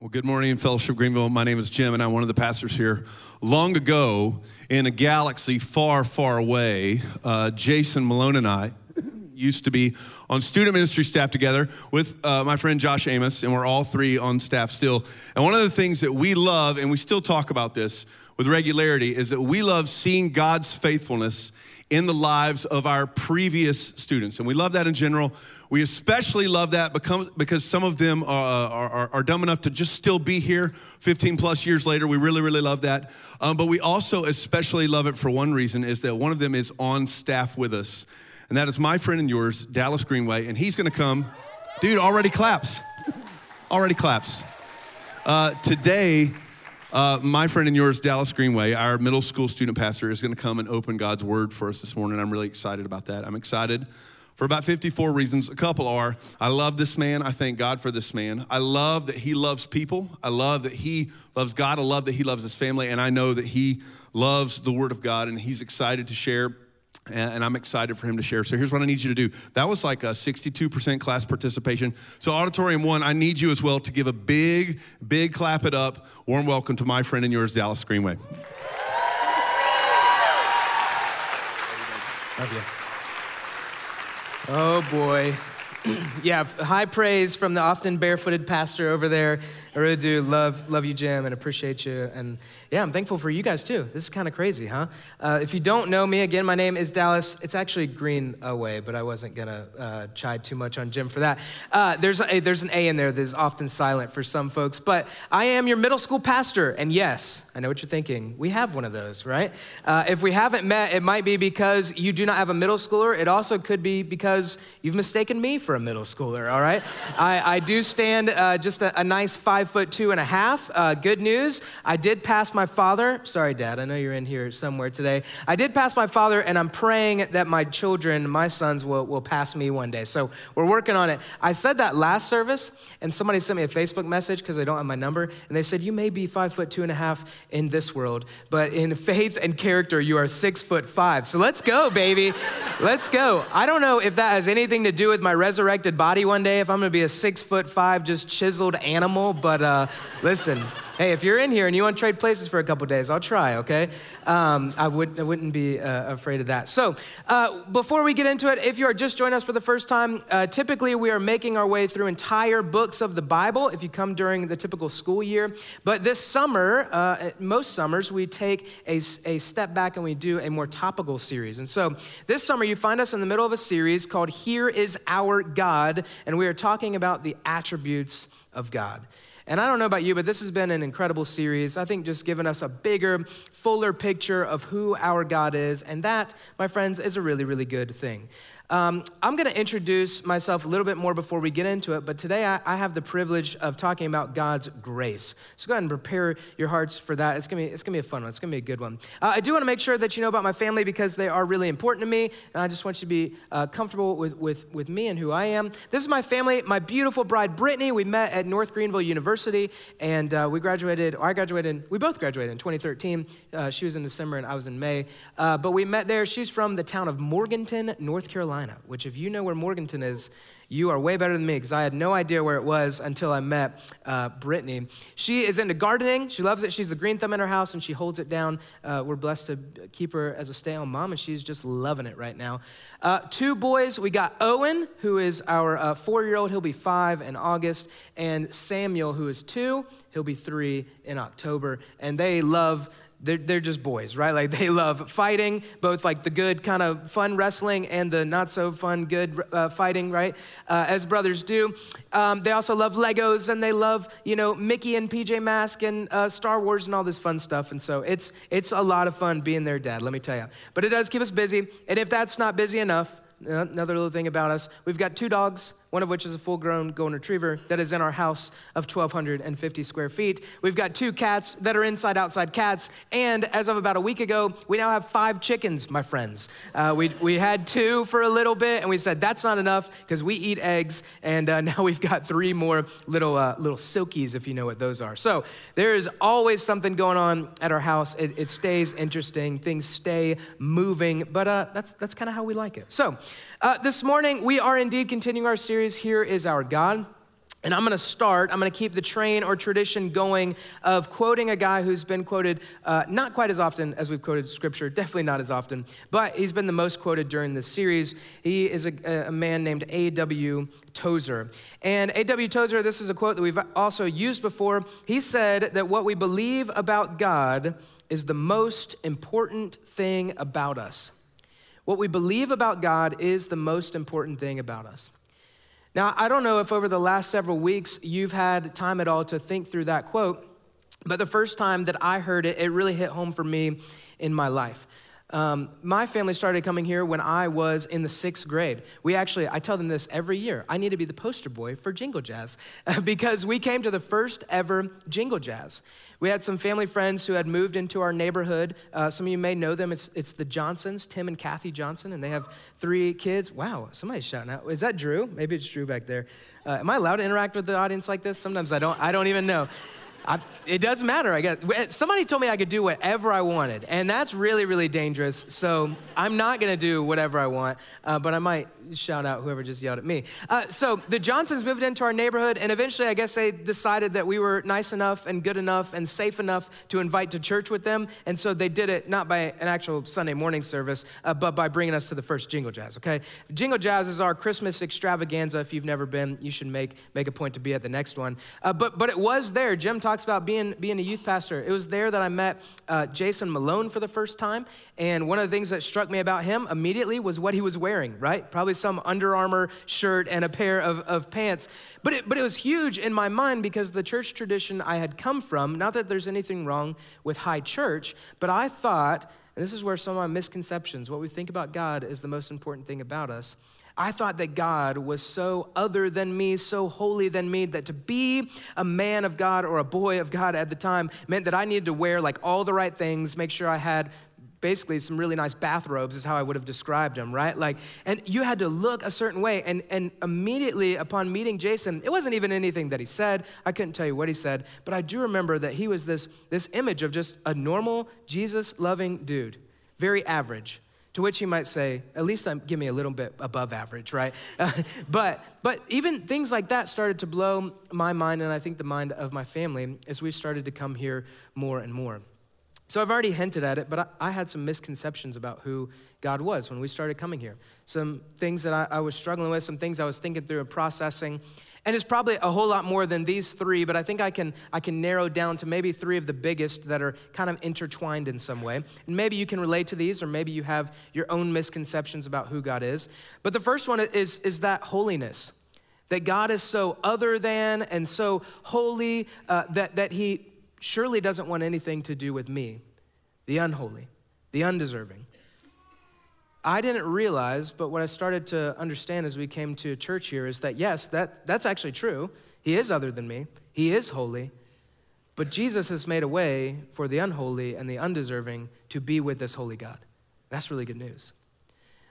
Well, good morning, Fellowship Greenville. My name is Jim, and I'm one of the pastors here. Long ago, in a galaxy far, far away, uh, Jason Malone and I used to be on student ministry staff together with uh, my friend Josh Amos, and we're all three on staff still. And one of the things that we love, and we still talk about this with regularity, is that we love seeing God's faithfulness in the lives of our previous students. And we love that in general. We especially love that because some of them are, are, are dumb enough to just still be here 15 plus years later. We really, really love that. Um, but we also especially love it for one reason is that one of them is on staff with us. And that is my friend and yours, Dallas Greenway. And he's going to come. Dude, already claps. already claps. Uh, today, uh, my friend and yours, Dallas Greenway, our middle school student pastor, is going to come and open God's word for us this morning. I'm really excited about that. I'm excited for about 54 reasons. A couple are I love this man. I thank God for this man. I love that he loves people. I love that he loves God. I love that he loves his family. And I know that he loves the word of God and he's excited to share and I'm excited for him to share. So here's what I need you to do. That was like a 62% class participation. So, Auditorium One, I need you as well to give a big, big clap it up. Warm welcome to my friend and yours, Dallas Greenway. Love you. Oh boy. yeah, high praise from the often barefooted pastor over there. I really do love, love you, Jim, and appreciate you. And yeah, I'm thankful for you guys too. This is kind of crazy, huh? Uh, if you don't know me, again, my name is Dallas. It's actually Green Away, but I wasn't gonna uh, chide too much on Jim for that. Uh, there's, a, there's an A in there that is often silent for some folks, but I am your middle school pastor. And yes, I know what you're thinking. We have one of those, right? Uh, if we haven't met, it might be because you do not have a middle schooler. It also could be because you've mistaken me for a middle schooler, all right? I, I do stand uh, just a, a nice five five foot two and a half. Uh, good news, I did pass my father. Sorry, Dad, I know you're in here somewhere today. I did pass my father, and I'm praying that my children, my sons, will, will pass me one day. So we're working on it. I said that last service, and somebody sent me a Facebook message because they don't have my number, and they said, You may be five foot two and a half in this world, but in faith and character, you are six foot five. So let's go, baby. let's go. I don't know if that has anything to do with my resurrected body one day, if I'm gonna be a six foot five, just chiseled animal, but but uh, listen, hey, if you're in here and you want to trade places for a couple days, I'll try, okay? Um, I, would, I wouldn't be uh, afraid of that. So, uh, before we get into it, if you are just joining us for the first time, uh, typically we are making our way through entire books of the Bible if you come during the typical school year. But this summer, uh, most summers, we take a, a step back and we do a more topical series. And so, this summer, you find us in the middle of a series called Here is Our God, and we are talking about the attributes of God. And I don't know about you, but this has been an incredible series. I think just giving us a bigger, fuller picture of who our God is. And that, my friends, is a really, really good thing. Um, I'm going to introduce myself a little bit more before we get into it, but today I, I, have the privilege of talking about God's grace. So go ahead and prepare your hearts for that. It's going to be, it's going to be a fun one. It's going to be a good one. Uh, I do want to make sure that you know about my family because they are really important to me, and I just want you to be uh, comfortable with, with, with me and who I am. This is my family, my beautiful bride, Brittany. We met at North Greenville University, and uh, we graduated, or I graduated, we both graduated in 2013. Uh, she was in December, and I was in May. Uh, but we met there. She's from the town of Morganton, North Carolina. Carolina, which, if you know where Morganton is, you are way better than me because I had no idea where it was until I met uh, Brittany. She is into gardening. She loves it. She's a green thumb in her house and she holds it down. Uh, we're blessed to keep her as a stay at home mom, and she's just loving it right now. Uh, two boys. We got Owen, who is our uh, four year old. He'll be five in August, and Samuel, who is two. He'll be three in October. And they love they're, they're just boys, right? Like they love fighting, both like the good kind of fun wrestling and the not so fun good uh, fighting, right? Uh, as brothers do. Um, they also love Legos and they love, you know, Mickey and PJ Masks and uh, Star Wars and all this fun stuff. And so it's, it's a lot of fun being their dad, let me tell you. But it does keep us busy. And if that's not busy enough, another little thing about us, we've got two dogs one of which is a full grown golden retriever that is in our house of 1,250 square feet. We've got two cats that are inside outside cats. And as of about a week ago, we now have five chickens, my friends. Uh, we, we had two for a little bit, and we said that's not enough because we eat eggs. And uh, now we've got three more little, uh, little silkies, if you know what those are. So there is always something going on at our house. It, it stays interesting, things stay moving, but uh, that's, that's kind of how we like it. So uh, this morning, we are indeed continuing our series, Here is Our God. And I'm gonna start, I'm gonna keep the train or tradition going of quoting a guy who's been quoted uh, not quite as often as we've quoted scripture, definitely not as often, but he's been the most quoted during this series. He is a, a man named A.W. Tozer. And A.W. Tozer, this is a quote that we've also used before. He said that what we believe about God is the most important thing about us. What we believe about God is the most important thing about us. Now, I don't know if over the last several weeks you've had time at all to think through that quote, but the first time that I heard it, it really hit home for me in my life. Um, my family started coming here when I was in the sixth grade. We actually, I tell them this every year. I need to be the poster boy for Jingle Jazz because we came to the first ever Jingle Jazz. We had some family friends who had moved into our neighborhood. Uh, some of you may know them. It's, it's the Johnsons, Tim and Kathy Johnson, and they have three kids. Wow, somebody's shouting out. Is that Drew? Maybe it's Drew back there. Uh, am I allowed to interact with the audience like this? Sometimes I don't. I don't even know. I, it doesn't matter, I guess. Somebody told me I could do whatever I wanted, and that's really, really dangerous. So I'm not gonna do whatever I want, uh, but I might shout out whoever just yelled at me. Uh, so the Johnsons moved into our neighborhood, and eventually, I guess they decided that we were nice enough and good enough and safe enough to invite to church with them. And so they did it not by an actual Sunday morning service, uh, but by bringing us to the first Jingle Jazz. Okay, Jingle Jazz is our Christmas extravaganza. If you've never been, you should make make a point to be at the next one. Uh, but but it was there. Jim talks about being being a youth pastor, it was there that I met uh, Jason Malone for the first time. And one of the things that struck me about him immediately was what he was wearing, right? Probably some Under Armour shirt and a pair of, of pants. But it, but it was huge in my mind because the church tradition I had come from, not that there's anything wrong with high church, but I thought, and this is where some of my misconceptions, what we think about God is the most important thing about us. I thought that God was so other than me, so holy than me, that to be a man of God or a boy of God at the time meant that I needed to wear like all the right things, make sure I had basically some really nice bathrobes is how I would have described them, right? Like, and you had to look a certain way. And, and immediately upon meeting Jason, it wasn't even anything that he said. I couldn't tell you what he said, but I do remember that he was this, this image of just a normal, Jesus loving dude, very average. To which you might say, at least I'm, give me a little bit above average, right? but, but even things like that started to blow my mind and I think the mind of my family as we started to come here more and more. So I've already hinted at it, but I, I had some misconceptions about who God was when we started coming here. Some things that I, I was struggling with, some things I was thinking through and processing. And it's probably a whole lot more than these three, but I think I can, I can narrow down to maybe three of the biggest that are kind of intertwined in some way. And maybe you can relate to these, or maybe you have your own misconceptions about who God is. But the first one is, is that holiness. That God is so other than and so holy uh, that, that He surely doesn't want anything to do with me, the unholy, the undeserving. I didn't realize, but what I started to understand as we came to church here is that yes, that, that's actually true. He is other than me, He is holy. But Jesus has made a way for the unholy and the undeserving to be with this holy God. That's really good news.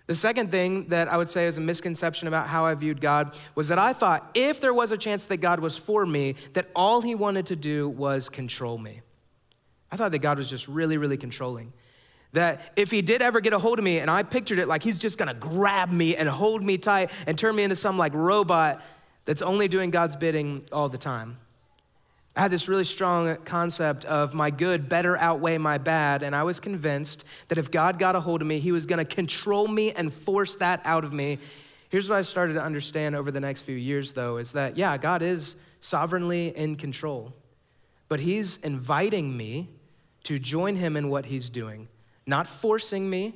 The second thing that I would say is a misconception about how I viewed God was that I thought if there was a chance that God was for me, that all he wanted to do was control me. I thought that God was just really, really controlling. That if he did ever get a hold of me and I pictured it like he's just gonna grab me and hold me tight and turn me into some like robot that's only doing God's bidding all the time. I had this really strong concept of my good better outweigh my bad, and I was convinced that if God got a hold of me, he was gonna control me and force that out of me. Here's what I started to understand over the next few years, though, is that, yeah, God is sovereignly in control, but he's inviting me to join him in what he's doing not forcing me,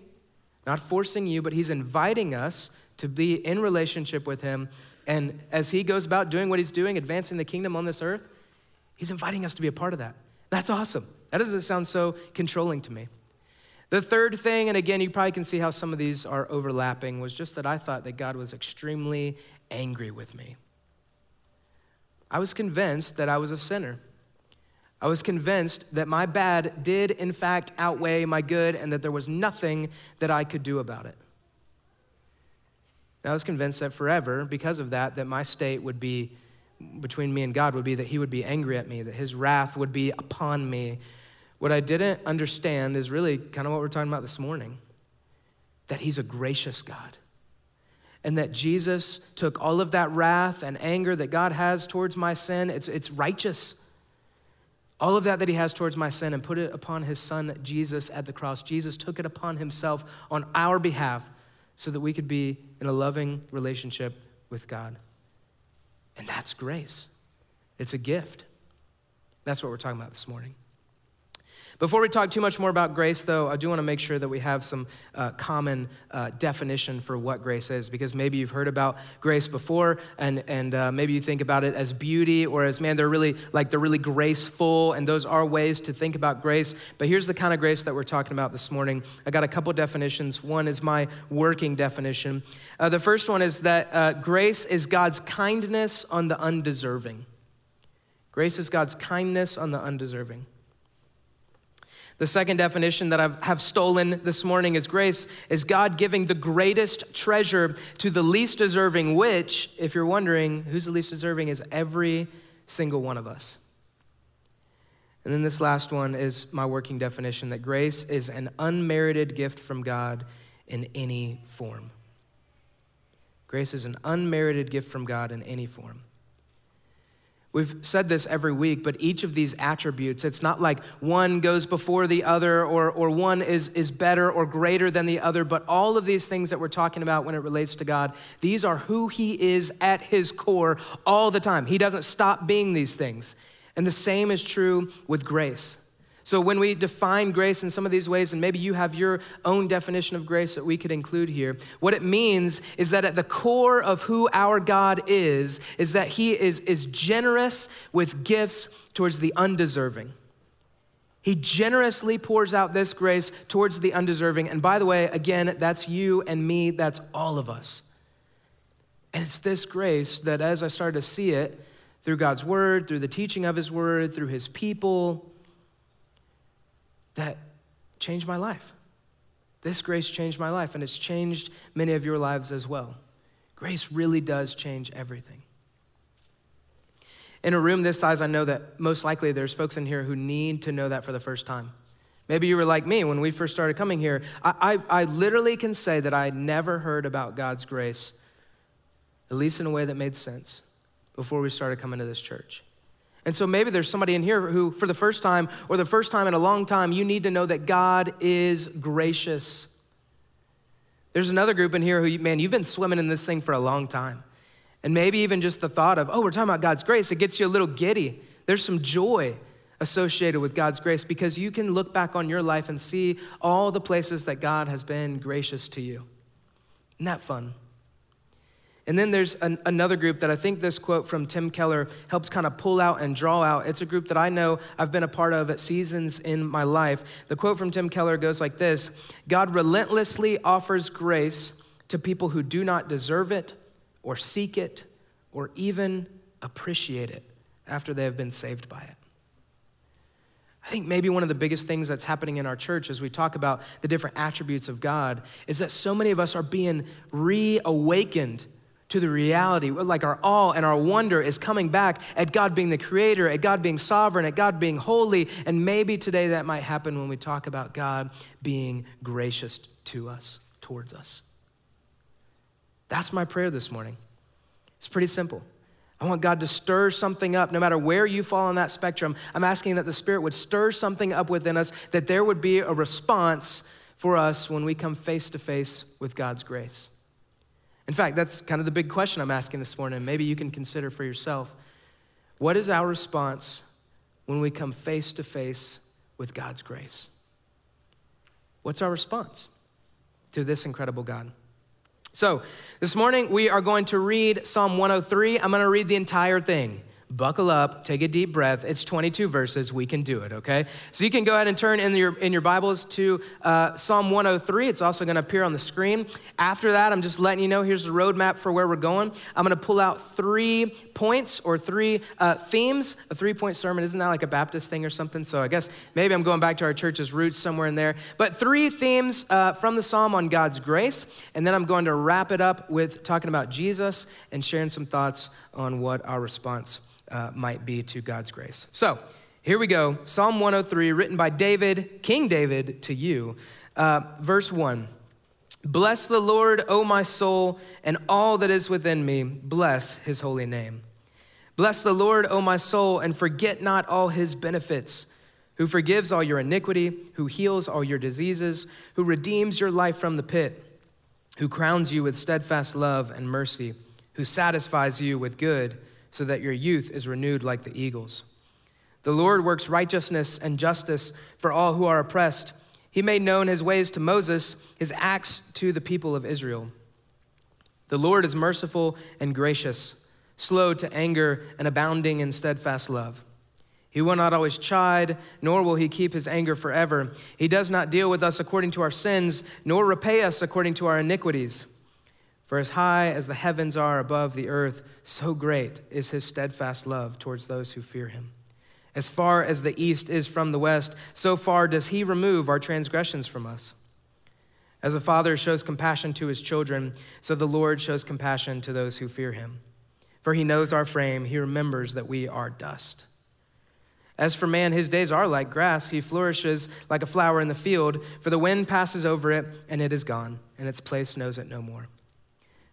not forcing you, but He's inviting us to be in relationship with Him. And as He goes about doing what He's doing, advancing the kingdom on this earth, He's inviting us to be a part of that. That's awesome. That doesn't sound so controlling to me. The third thing, and again, you probably can see how some of these are overlapping, was just that I thought that God was extremely angry with me. I was convinced that I was a sinner. I was convinced that my bad did, in fact, outweigh my good and that there was nothing that I could do about it. And I was convinced that forever, because of that, that my state would be between me and God would be that He would be angry at me, that His wrath would be upon me. What I didn't understand is really kind of what we're talking about this morning that He's a gracious God. and that Jesus took all of that wrath and anger that God has towards my sin. It's, it's righteous. All of that that he has towards my sin and put it upon his son Jesus at the cross. Jesus took it upon himself on our behalf so that we could be in a loving relationship with God. And that's grace. It's a gift. That's what we're talking about this morning. Before we talk too much more about grace, though, I do want to make sure that we have some uh, common uh, definition for what grace is, because maybe you've heard about grace before, and, and uh, maybe you think about it as beauty or as, man, they're really like they're really graceful, and those are ways to think about grace. But here's the kind of grace that we're talking about this morning. I got a couple definitions. One is my working definition. Uh, the first one is that uh, grace is God's kindness on the undeserving. Grace is God's kindness on the undeserving. The second definition that I have stolen this morning is grace is God giving the greatest treasure to the least deserving, which, if you're wondering who's the least deserving, is every single one of us. And then this last one is my working definition that grace is an unmerited gift from God in any form. Grace is an unmerited gift from God in any form. We've said this every week, but each of these attributes, it's not like one goes before the other or, or one is, is better or greater than the other, but all of these things that we're talking about when it relates to God, these are who He is at His core all the time. He doesn't stop being these things. And the same is true with grace. So, when we define grace in some of these ways, and maybe you have your own definition of grace that we could include here, what it means is that at the core of who our God is, is that He is, is generous with gifts towards the undeserving. He generously pours out this grace towards the undeserving. And by the way, again, that's you and me, that's all of us. And it's this grace that, as I started to see it through God's word, through the teaching of His word, through His people, that changed my life. This grace changed my life, and it's changed many of your lives as well. Grace really does change everything. In a room this size, I know that most likely there's folks in here who need to know that for the first time. Maybe you were like me when we first started coming here. I, I, I literally can say that I never heard about God's grace, at least in a way that made sense, before we started coming to this church. And so maybe there's somebody in here who, for the first time or the first time in a long time, you need to know that God is gracious. There's another group in here who, man, you've been swimming in this thing for a long time. And maybe even just the thought of, oh, we're talking about God's grace, it gets you a little giddy. There's some joy associated with God's grace because you can look back on your life and see all the places that God has been gracious to you. Isn't that fun? And then there's an, another group that I think this quote from Tim Keller helps kind of pull out and draw out. It's a group that I know I've been a part of at seasons in my life. The quote from Tim Keller goes like this God relentlessly offers grace to people who do not deserve it or seek it or even appreciate it after they have been saved by it. I think maybe one of the biggest things that's happening in our church as we talk about the different attributes of God is that so many of us are being reawakened to the reality, like our awe and our wonder is coming back at God being the creator, at God being sovereign, at God being holy. And maybe today that might happen when we talk about God being gracious to us, towards us. That's my prayer this morning. It's pretty simple. I want God to stir something up, no matter where you fall on that spectrum. I'm asking that the Spirit would stir something up within us, that there would be a response for us when we come face to face with God's grace. In fact, that's kind of the big question I'm asking this morning. Maybe you can consider for yourself. What is our response when we come face to face with God's grace? What's our response to this incredible God? So, this morning we are going to read Psalm 103. I'm going to read the entire thing buckle up, take a deep breath. It's 22 verses. We can do it, okay? So you can go ahead and turn in your, in your Bibles to uh, Psalm 103. It's also going to appear on the screen. After that, I'm just letting you know here's the roadmap for where we're going. I'm going to pull out three points or three uh, themes. A three point sermon, isn't that like a Baptist thing or something? So I guess maybe I'm going back to our church's roots somewhere in there. But three themes uh, from the Psalm on God's grace. And then I'm going to wrap it up with talking about Jesus and sharing some thoughts on what our response uh, might be to God's grace. So here we go Psalm 103, written by David, King David, to you. Uh, verse 1 Bless the Lord, O my soul, and all that is within me. Bless his holy name. Bless the Lord, O my soul, and forget not all his benefits, who forgives all your iniquity, who heals all your diseases, who redeems your life from the pit, who crowns you with steadfast love and mercy, who satisfies you with good, so that your youth is renewed like the eagles. The Lord works righteousness and justice for all who are oppressed. He made known his ways to Moses, his acts to the people of Israel. The Lord is merciful and gracious, slow to anger and abounding in steadfast love. He will not always chide, nor will he keep his anger forever. He does not deal with us according to our sins, nor repay us according to our iniquities. For as high as the heavens are above the earth, so great is his steadfast love towards those who fear him. As far as the east is from the west, so far does he remove our transgressions from us. As a father shows compassion to his children, so the Lord shows compassion to those who fear him. For he knows our frame, he remembers that we are dust. As for man, his days are like grass. He flourishes like a flower in the field, for the wind passes over it, and it is gone, and its place knows it no more.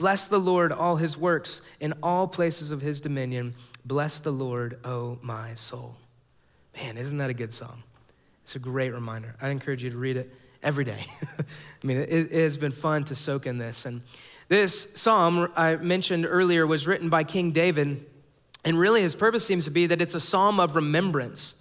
Bless the Lord, all his works in all places of his dominion. Bless the Lord, O my soul. Man, isn't that a good song? It's a great reminder. I encourage you to read it every day. I mean, it, it has been fun to soak in this. And this psalm I mentioned earlier was written by King David. And really, his purpose seems to be that it's a psalm of remembrance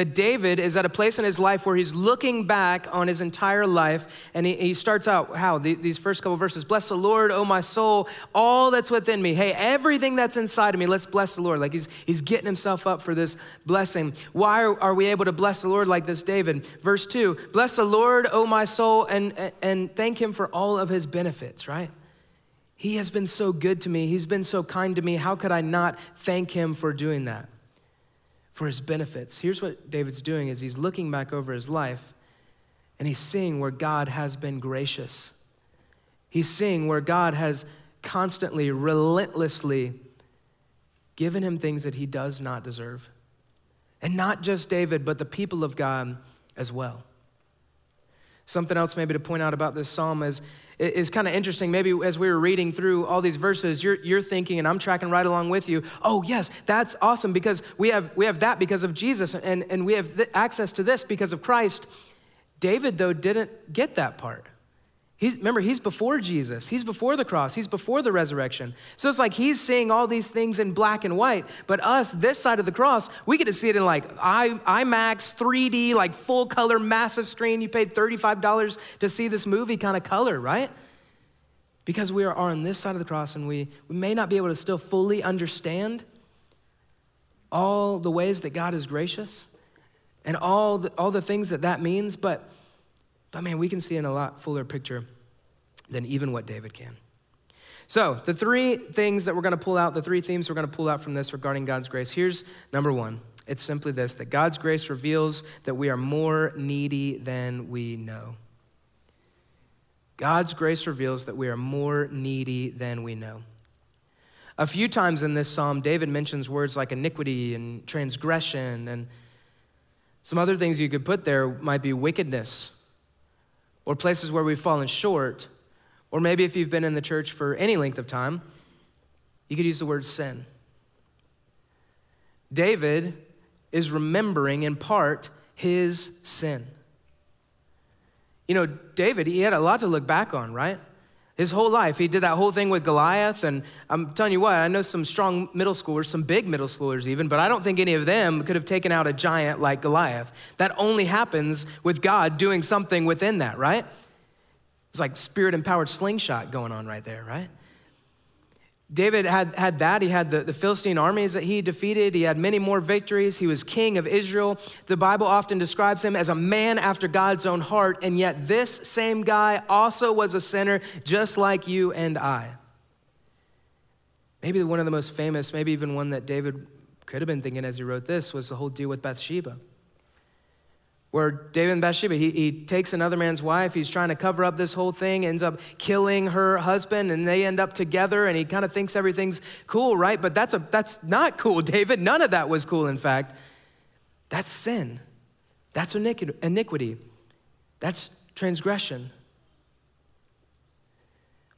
that David is at a place in his life where he's looking back on his entire life, and he, he starts out how the, these first couple verses Bless the Lord, oh my soul, all that's within me. Hey, everything that's inside of me, let's bless the Lord. Like he's, he's getting himself up for this blessing. Why are, are we able to bless the Lord like this, David? Verse 2 Bless the Lord, oh my soul, and, and thank him for all of his benefits, right? He has been so good to me. He's been so kind to me. How could I not thank him for doing that? For his benefits. Here's what David's doing is he's looking back over his life and he's seeing where God has been gracious. He's seeing where God has constantly, relentlessly given him things that he does not deserve. And not just David, but the people of God as well. Something else, maybe, to point out about this psalm is is kind of interesting. Maybe as we were reading through all these verses, you're, you're thinking, and I'm tracking right along with you, oh, yes, that's awesome because we have, we have that because of Jesus, and, and we have th- access to this because of Christ. David, though, didn't get that part. He's, remember, he's before Jesus. He's before the cross. He's before the resurrection. So it's like he's seeing all these things in black and white. But us, this side of the cross, we get to see it in like I, IMAX, 3D, like full color, massive screen. You paid $35 to see this movie kind of color, right? Because we are on this side of the cross and we, we may not be able to still fully understand all the ways that God is gracious and all the, all the things that that means, but but man, we can see in a lot fuller picture than even what David can. So, the three things that we're going to pull out, the three themes we're going to pull out from this regarding God's grace. Here's number one it's simply this that God's grace reveals that we are more needy than we know. God's grace reveals that we are more needy than we know. A few times in this psalm, David mentions words like iniquity and transgression, and some other things you could put there might be wickedness or places where we've fallen short, or maybe if you've been in the church for any length of time, you could use the word sin. David is remembering in part his sin. You know, David, he had a lot to look back on, right? His whole life, he did that whole thing with Goliath. And I'm telling you what, I know some strong middle schoolers, some big middle schoolers even, but I don't think any of them could have taken out a giant like Goliath. That only happens with God doing something within that, right? It's like spirit empowered slingshot going on right there, right? David had, had that. He had the, the Philistine armies that he defeated. He had many more victories. He was king of Israel. The Bible often describes him as a man after God's own heart, and yet this same guy also was a sinner just like you and I. Maybe one of the most famous, maybe even one that David could have been thinking as he wrote this, was the whole deal with Bathsheba where David and Bathsheba, he, he takes another man's wife. He's trying to cover up this whole thing, ends up killing her husband, and they end up together, and he kind of thinks everything's cool, right? But that's, a, that's not cool, David. None of that was cool, in fact. That's sin. That's iniquity. That's transgression.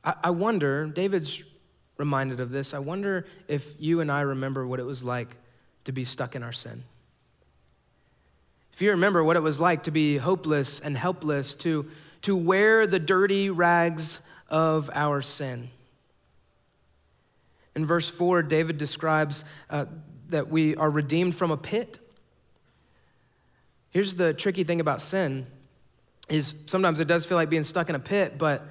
I, I wonder, David's reminded of this, I wonder if you and I remember what it was like to be stuck in our sin. If you remember what it was like to be hopeless and helpless, to, to wear the dirty rags of our sin. In verse 4, David describes uh, that we are redeemed from a pit. Here's the tricky thing about sin is sometimes it does feel like being stuck in a pit, but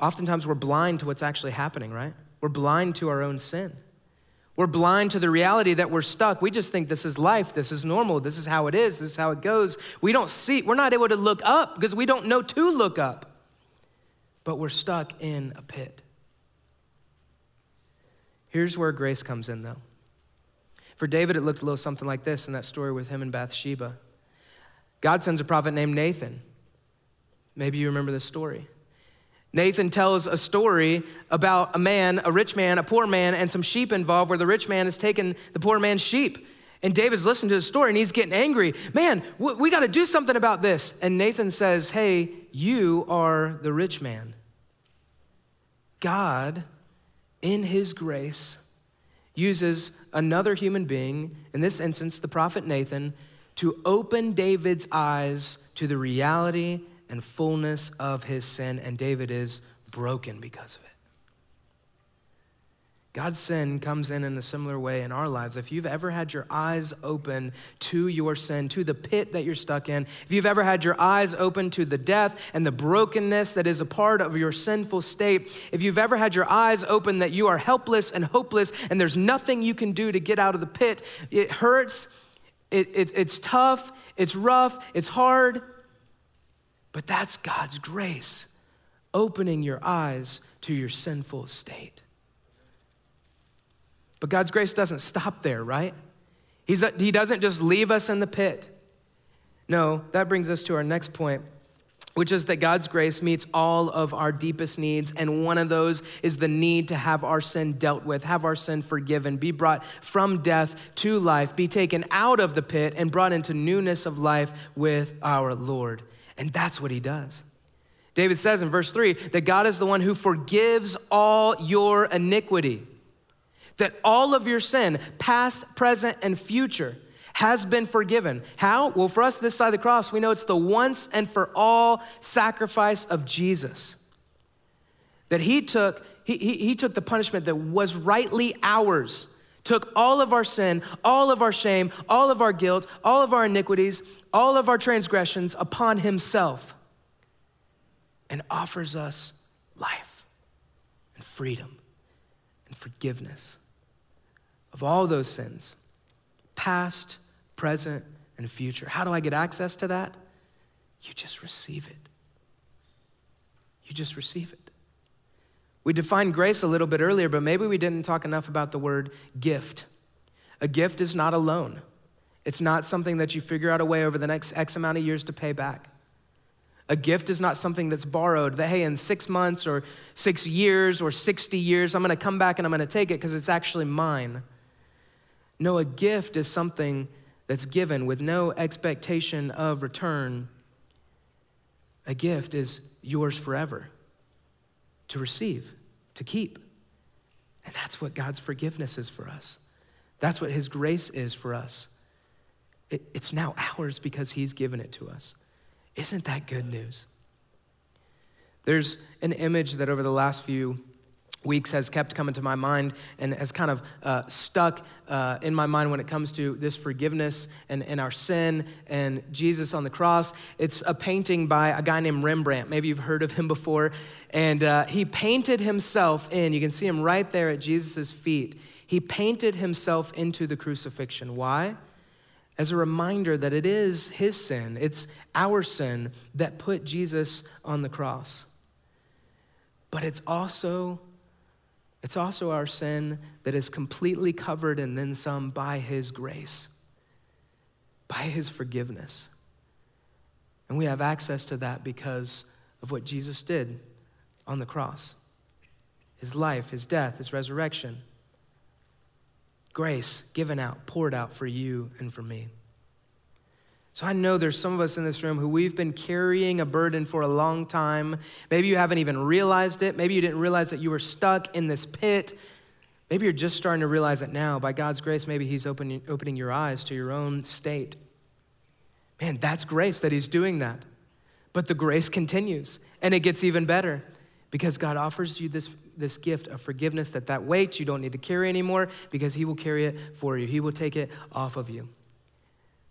oftentimes we're blind to what's actually happening, right? We're blind to our own sin. We're blind to the reality that we're stuck. We just think this is life, this is normal, this is how it is, this is how it goes. We don't see, we're not able to look up because we don't know to look up. But we're stuck in a pit. Here's where grace comes in, though. For David, it looked a little something like this in that story with him and Bathsheba. God sends a prophet named Nathan. Maybe you remember this story. Nathan tells a story about a man, a rich man, a poor man, and some sheep involved where the rich man has taken the poor man's sheep. And David's listening to the story and he's getting angry. Man, we got to do something about this. And Nathan says, Hey, you are the rich man. God, in his grace, uses another human being, in this instance, the prophet Nathan, to open David's eyes to the reality and fullness of his sin, and David is broken because of it. God's sin comes in in a similar way in our lives. If you've ever had your eyes open to your sin, to the pit that you're stuck in, if you've ever had your eyes open to the death and the brokenness that is a part of your sinful state, if you've ever had your eyes open that you are helpless and hopeless and there's nothing you can do to get out of the pit, it hurts, it, it, it's tough, it's rough, it's hard. But that's God's grace, opening your eyes to your sinful state. But God's grace doesn't stop there, right? He's, he doesn't just leave us in the pit. No, that brings us to our next point, which is that God's grace meets all of our deepest needs. And one of those is the need to have our sin dealt with, have our sin forgiven, be brought from death to life, be taken out of the pit, and brought into newness of life with our Lord. And that's what he does. David says in verse 3 that God is the one who forgives all your iniquity, that all of your sin, past, present, and future, has been forgiven. How? Well, for us this side of the cross, we know it's the once and for all sacrifice of Jesus. That he took, he, he, he took the punishment that was rightly ours took all of our sin, all of our shame, all of our guilt, all of our iniquities, all of our transgressions upon himself and offers us life and freedom and forgiveness of all those sins, past, present, and future. How do I get access to that? You just receive it. You just receive it. We defined grace a little bit earlier, but maybe we didn't talk enough about the word gift. A gift is not a loan, it's not something that you figure out a way over the next X amount of years to pay back. A gift is not something that's borrowed, that, hey, in six months or six years or 60 years, I'm gonna come back and I'm gonna take it because it's actually mine. No, a gift is something that's given with no expectation of return. A gift is yours forever to receive to keep. And that's what God's forgiveness is for us. That's what His grace is for us. It, it's now ours because He's given it to us. Isn't that good news? There's an image that over the last few weeks has kept coming to my mind and has kind of uh, stuck uh, in my mind when it comes to this forgiveness and, and our sin and Jesus on the cross. It's a painting by a guy named Rembrandt. Maybe you've heard of him before. And uh, he painted himself in, you can see him right there at Jesus' feet. He painted himself into the crucifixion. Why? As a reminder that it is his sin, it's our sin that put Jesus on the cross. But it's also it's also our sin that is completely covered and then some by His grace, by His forgiveness. And we have access to that because of what Jesus did on the cross His life, His death, His resurrection. Grace given out, poured out for you and for me. So I know there's some of us in this room who we've been carrying a burden for a long time. Maybe you haven't even realized it. Maybe you didn't realize that you were stuck in this pit. Maybe you're just starting to realize it now. By God's grace, maybe He's opening, opening your eyes to your own state. Man, that's grace that He's doing that. But the grace continues and it gets even better because God offers you this, this gift of forgiveness that that weight you don't need to carry anymore because He will carry it for you, He will take it off of you.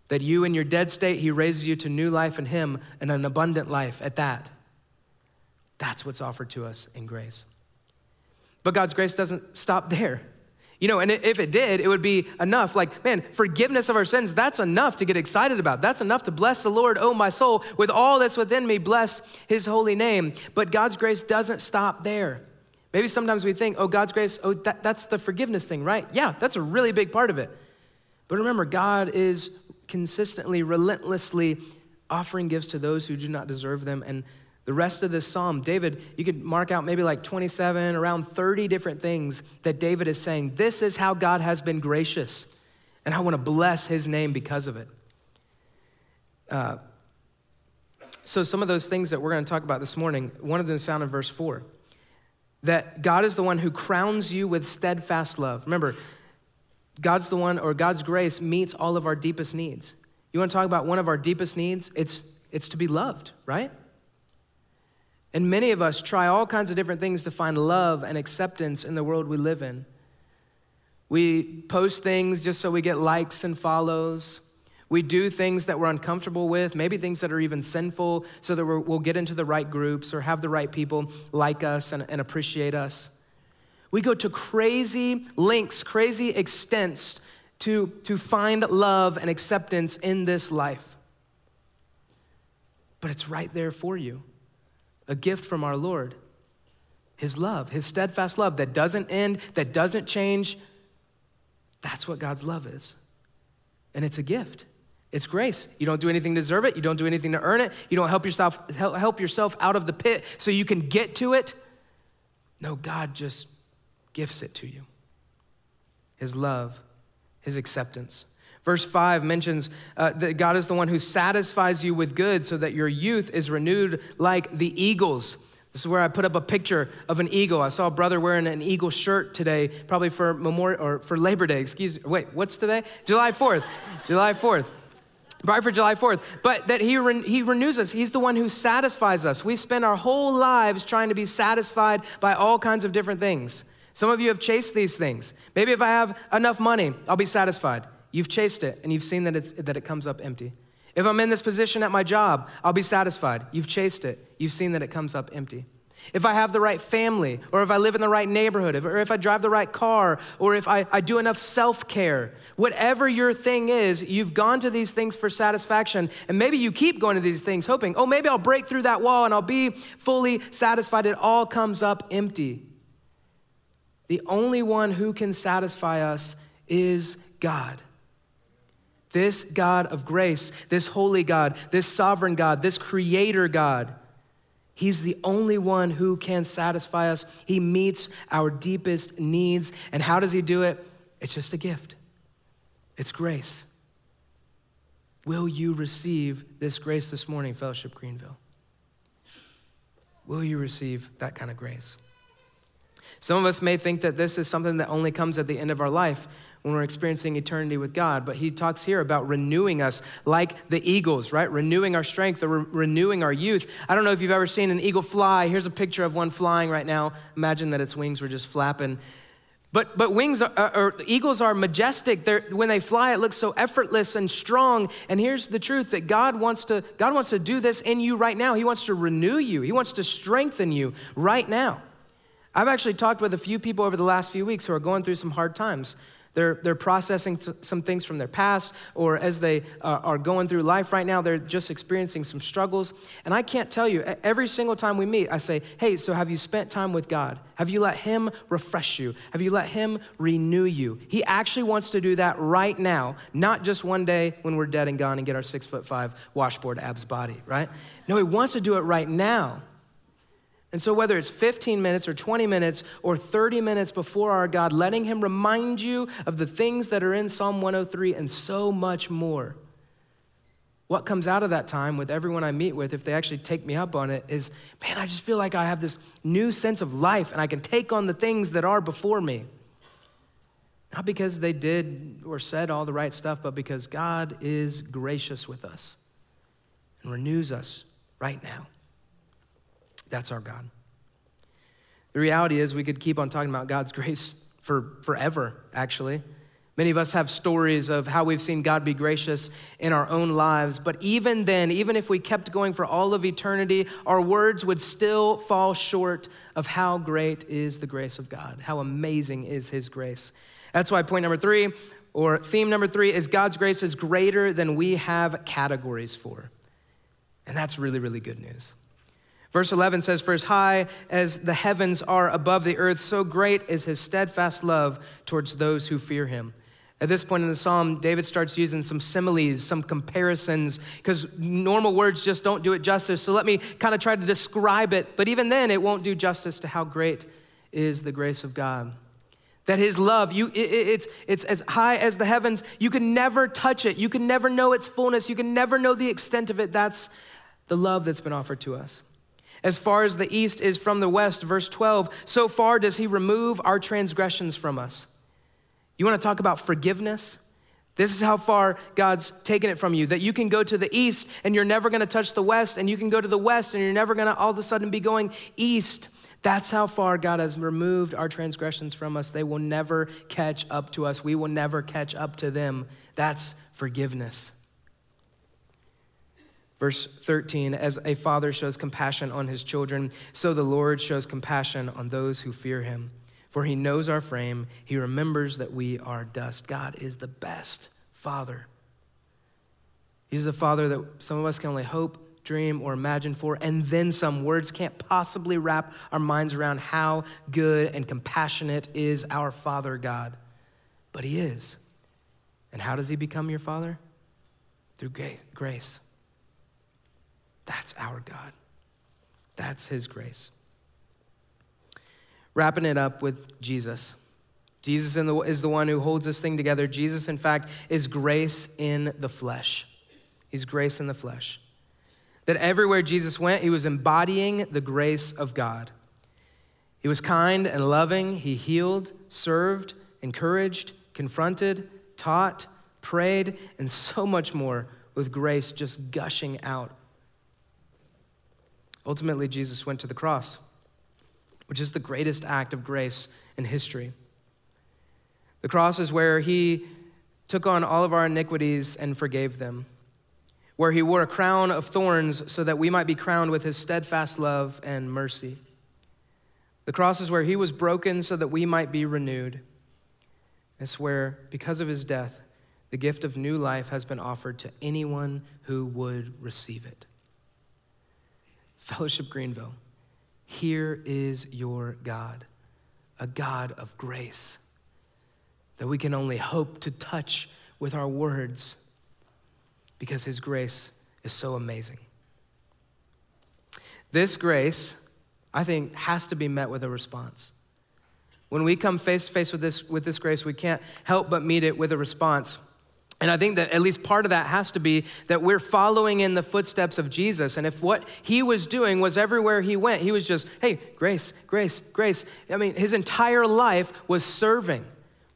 That you, in your dead state, He raises you to new life in Him and an abundant life at that. That's what's offered to us in grace. But God's grace doesn't stop there. You know, and if it did, it would be enough. Like, man, forgiveness of our sins, that's enough to get excited about. That's enough to bless the Lord, oh my soul, with all that's within me, bless his holy name. But God's grace doesn't stop there. Maybe sometimes we think, oh, God's grace, oh, that, that's the forgiveness thing, right? Yeah, that's a really big part of it. But remember, God is consistently, relentlessly offering gifts to those who do not deserve them. And the rest of this psalm, David, you could mark out maybe like 27, around 30 different things that David is saying. This is how God has been gracious. And I want to bless his name because of it. Uh, so, some of those things that we're going to talk about this morning, one of them is found in verse 4 that God is the one who crowns you with steadfast love. Remember, God's the one, or God's grace meets all of our deepest needs. You want to talk about one of our deepest needs? It's, it's to be loved, right? And many of us try all kinds of different things to find love and acceptance in the world we live in. We post things just so we get likes and follows. We do things that we're uncomfortable with, maybe things that are even sinful, so that we will get into the right groups or have the right people like us and, and appreciate us. We go to crazy lengths, crazy extents to, to find love and acceptance in this life. But it's right there for you a gift from our Lord. His love, His steadfast love that doesn't end, that doesn't change. That's what God's love is. And it's a gift. It's grace. You don't do anything to deserve it. You don't do anything to earn it. You don't help yourself, help yourself out of the pit so you can get to it. No, God just gifts it to you His love, His acceptance. Verse 5 mentions uh, that God is the one who satisfies you with good so that your youth is renewed like the eagles. This is where I put up a picture of an eagle. I saw a brother wearing an eagle shirt today, probably for Memorial or for Labor Day. Excuse me. Wait, what's today? July 4th. July 4th. Probably for July 4th. But that he, re- he renews us. He's the one who satisfies us. We spend our whole lives trying to be satisfied by all kinds of different things. Some of you have chased these things. Maybe if I have enough money, I'll be satisfied. You've chased it and you've seen that, it's, that it comes up empty. If I'm in this position at my job, I'll be satisfied. You've chased it. You've seen that it comes up empty. If I have the right family, or if I live in the right neighborhood, or if I drive the right car, or if I, I do enough self care, whatever your thing is, you've gone to these things for satisfaction. And maybe you keep going to these things hoping, oh, maybe I'll break through that wall and I'll be fully satisfied. It all comes up empty. The only one who can satisfy us is God. This God of grace, this holy God, this sovereign God, this creator God. He's the only one who can satisfy us. He meets our deepest needs. And how does he do it? It's just a gift, it's grace. Will you receive this grace this morning, Fellowship Greenville? Will you receive that kind of grace? Some of us may think that this is something that only comes at the end of our life. when we're experiencing eternity with God. But he talks here about renewing us like the eagles, right? Renewing our strength or re- renewing our youth. I don't know if you've ever seen an eagle fly. Here's a picture of one flying right now. Imagine that its wings were just flapping. But, but wings are, or eagles are majestic. They're, when they fly, it looks so effortless and strong. And here's the truth that God wants to God wants to do this in you right now. He wants to renew you. He wants to strengthen you right now. I've actually talked with a few people over the last few weeks who are going through some hard times. They're, they're processing some things from their past, or as they uh, are going through life right now, they're just experiencing some struggles. And I can't tell you, every single time we meet, I say, Hey, so have you spent time with God? Have you let Him refresh you? Have you let Him renew you? He actually wants to do that right now, not just one day when we're dead and gone and get our six foot five washboard abs body, right? No, He wants to do it right now. And so, whether it's 15 minutes or 20 minutes or 30 minutes before our God, letting Him remind you of the things that are in Psalm 103 and so much more. What comes out of that time with everyone I meet with, if they actually take me up on it, is man, I just feel like I have this new sense of life and I can take on the things that are before me. Not because they did or said all the right stuff, but because God is gracious with us and renews us right now. That's our God. The reality is, we could keep on talking about God's grace for forever, actually. Many of us have stories of how we've seen God be gracious in our own lives, but even then, even if we kept going for all of eternity, our words would still fall short of how great is the grace of God, how amazing is His grace. That's why point number three, or theme number three, is God's grace is greater than we have categories for. And that's really, really good news. Verse 11 says, For as high as the heavens are above the earth, so great is his steadfast love towards those who fear him. At this point in the psalm, David starts using some similes, some comparisons, because normal words just don't do it justice. So let me kind of try to describe it, but even then, it won't do justice to how great is the grace of God. That his love, you, it, it's, it's as high as the heavens. You can never touch it. You can never know its fullness. You can never know the extent of it. That's the love that's been offered to us. As far as the east is from the west, verse 12, so far does he remove our transgressions from us. You want to talk about forgiveness? This is how far God's taken it from you that you can go to the east and you're never going to touch the west, and you can go to the west and you're never going to all of a sudden be going east. That's how far God has removed our transgressions from us. They will never catch up to us. We will never catch up to them. That's forgiveness. Verse 13, as a father shows compassion on his children, so the Lord shows compassion on those who fear him. For he knows our frame, he remembers that we are dust. God is the best father. He's a father that some of us can only hope, dream, or imagine for, and then some words can't possibly wrap our minds around how good and compassionate is our Father God. But he is. And how does he become your father? Through grace. That's our God. That's His grace. Wrapping it up with Jesus. Jesus is the one who holds this thing together. Jesus, in fact, is grace in the flesh. He's grace in the flesh. That everywhere Jesus went, he was embodying the grace of God. He was kind and loving. He healed, served, encouraged, confronted, taught, prayed, and so much more with grace just gushing out Ultimately, Jesus went to the cross, which is the greatest act of grace in history. The cross is where he took on all of our iniquities and forgave them, where he wore a crown of thorns so that we might be crowned with his steadfast love and mercy. The cross is where he was broken so that we might be renewed. It's where, because of his death, the gift of new life has been offered to anyone who would receive it. Fellowship Greenville, here is your God, a God of grace that we can only hope to touch with our words because his grace is so amazing. This grace, I think, has to be met with a response. When we come face to face with this, with this grace, we can't help but meet it with a response. And I think that at least part of that has to be that we're following in the footsteps of Jesus. And if what he was doing was everywhere he went, he was just, hey, grace, grace, grace. I mean, his entire life was serving.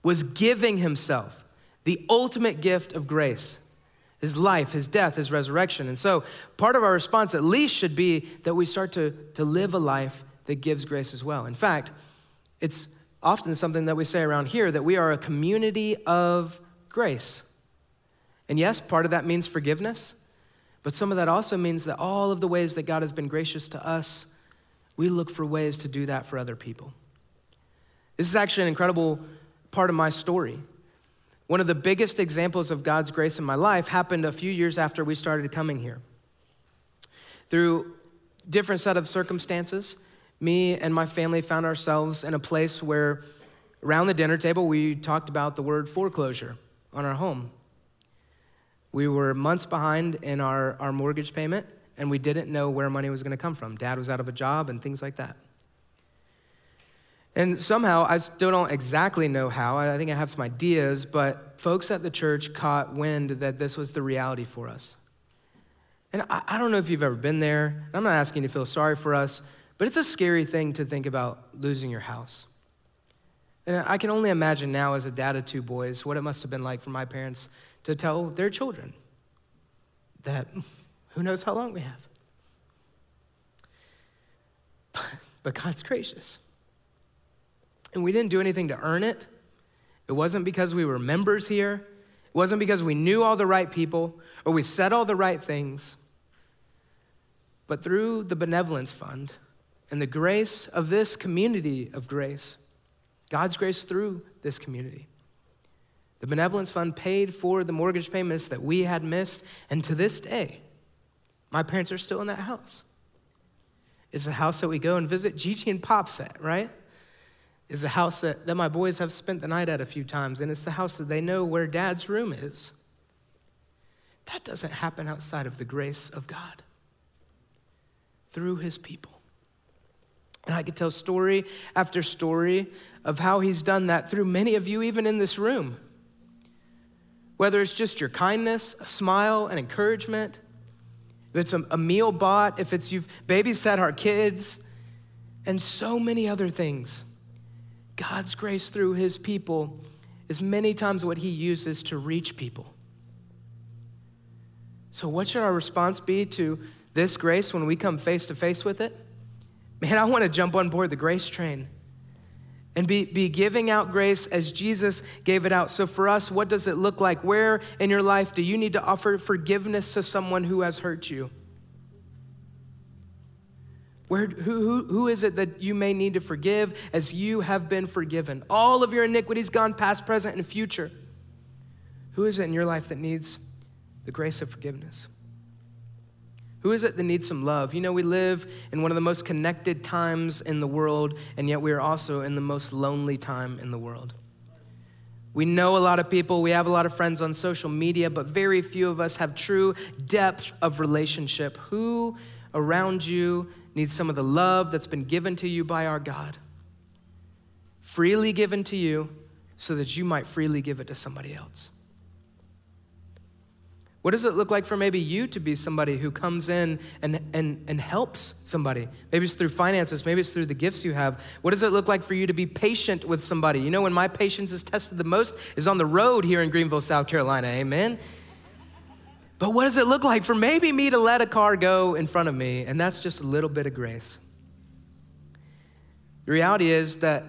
was giving himself the ultimate gift of grace his life, his death, his resurrection. And so, part of our response at least should be that we start to, to live a life that gives grace as well. In fact, it's often something that we say around here that we are a community of grace. And yes, part of that means forgiveness, but some of that also means that all of the ways that God has been gracious to us, we look for ways to do that for other people. This is actually an incredible part of my story. One of the biggest examples of God's grace in my life happened a few years after we started coming here. Through different set of circumstances, me and my family found ourselves in a place where around the dinner table we talked about the word foreclosure on our home. We were months behind in our, our mortgage payment, and we didn't know where money was going to come from. Dad was out of a job and things like that. And somehow, I still don't exactly know how, I think I have some ideas, but folks at the church caught wind that this was the reality for us. And I, I don't know if you've ever been there. I'm not asking you to feel sorry for us, but it's a scary thing to think about losing your house. And I can only imagine now, as a dad of two boys, what it must have been like for my parents to tell their children that who knows how long we have. But God's gracious. And we didn't do anything to earn it. It wasn't because we were members here. It wasn't because we knew all the right people or we said all the right things. But through the benevolence fund and the grace of this community of grace, God's grace through this community, the benevolence fund paid for the mortgage payments that we had missed. And to this day, my parents are still in that house. It's a house that we go and visit Gigi and Pops at, right? is a house that, that my boys have spent the night at a few times, and it's the house that they know where dad's room is. That doesn't happen outside of the grace of God through his people. And I could tell story after story of how he's done that through many of you, even in this room. Whether it's just your kindness, a smile, an encouragement, if it's a, a meal bought, if it's you've babysat our kids, and so many other things. God's grace through his people is many times what he uses to reach people. So, what should our response be to this grace when we come face to face with it? Man, I want to jump on board the grace train and be, be giving out grace as Jesus gave it out. So, for us, what does it look like? Where in your life do you need to offer forgiveness to someone who has hurt you? Where, who, who, who is it that you may need to forgive as you have been forgiven? All of your iniquities gone past, present, and future. Who is it in your life that needs the grace of forgiveness? Who is it that needs some love? You know, we live in one of the most connected times in the world, and yet we are also in the most lonely time in the world. We know a lot of people, we have a lot of friends on social media, but very few of us have true depth of relationship. Who around you needs some of the love that's been given to you by our God, freely given to you so that you might freely give it to somebody else. What does it look like for maybe you to be somebody who comes in and, and, and helps somebody? Maybe it's through finances, maybe it's through the gifts you have. What does it look like for you to be patient with somebody? You know, when my patience is tested the most is on the road here in Greenville, South Carolina. Amen. But what does it look like for maybe me to let a car go in front of me? And that's just a little bit of grace. The reality is that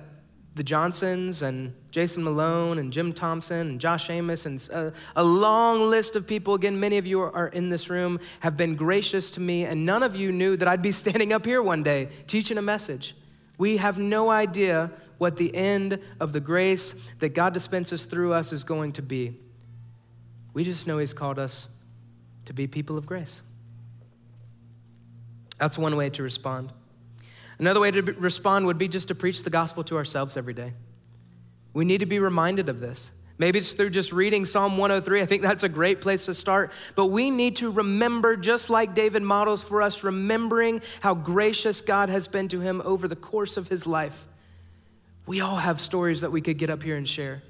the Johnsons and Jason Malone and Jim Thompson and Josh Amos and a, uh, a, long list of people, again, many of you are in this room, have been gracious to me, and none of you knew that I'd be standing up here one day teaching a message. We have no idea what the end of the grace that God dispenses through us is going to be. We just know He's called us to be people of grace. That's one way to respond. Another way to respond would be just to preach the gospel to ourselves every day. We need to be reminded of this. Maybe it's through just reading Psalm 103. I think that's a great place to start. But we need to remember, just like David models for us, remembering how gracious God has been to him over the course of his life. We all have stories that we could get up here and share.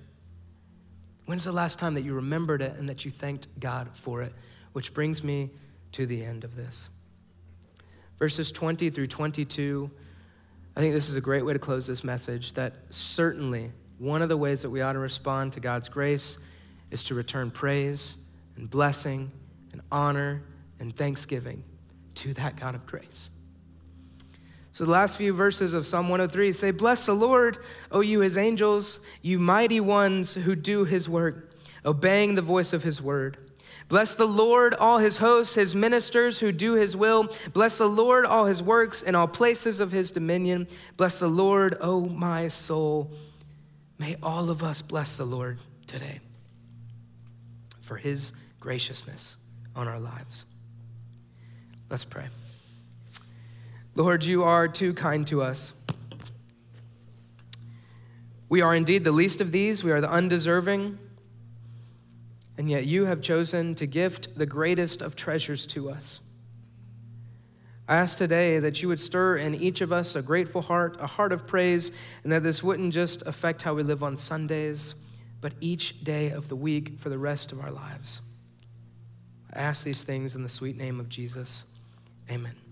When's the last time that you remembered it and that you thanked God for it? Which brings me to the end of this. Verses 20 through 22, I think this is a great way to close this message that certainly one of the ways that we ought to respond to God's grace is to return praise and blessing and honor and thanksgiving to that God of grace. So, the last few verses of Psalm 103 say, Bless the Lord, O you his angels, you mighty ones who do his work, obeying the voice of his word. Bless the Lord, all his hosts, his ministers who do his will. Bless the Lord, all his works in all places of his dominion. Bless the Lord, O my soul. May all of us bless the Lord today for his graciousness on our lives. Let's pray. Lord, you are too kind to us. We are indeed the least of these, we are the undeserving, and yet you have chosen to gift the greatest of treasures to us. I ask today that you would stir in each of us a grateful heart, a heart of praise, and that this wouldn't just affect how we live on Sundays, but each day of the week for the rest of our lives. I ask these things in the sweet name of Jesus. Amen.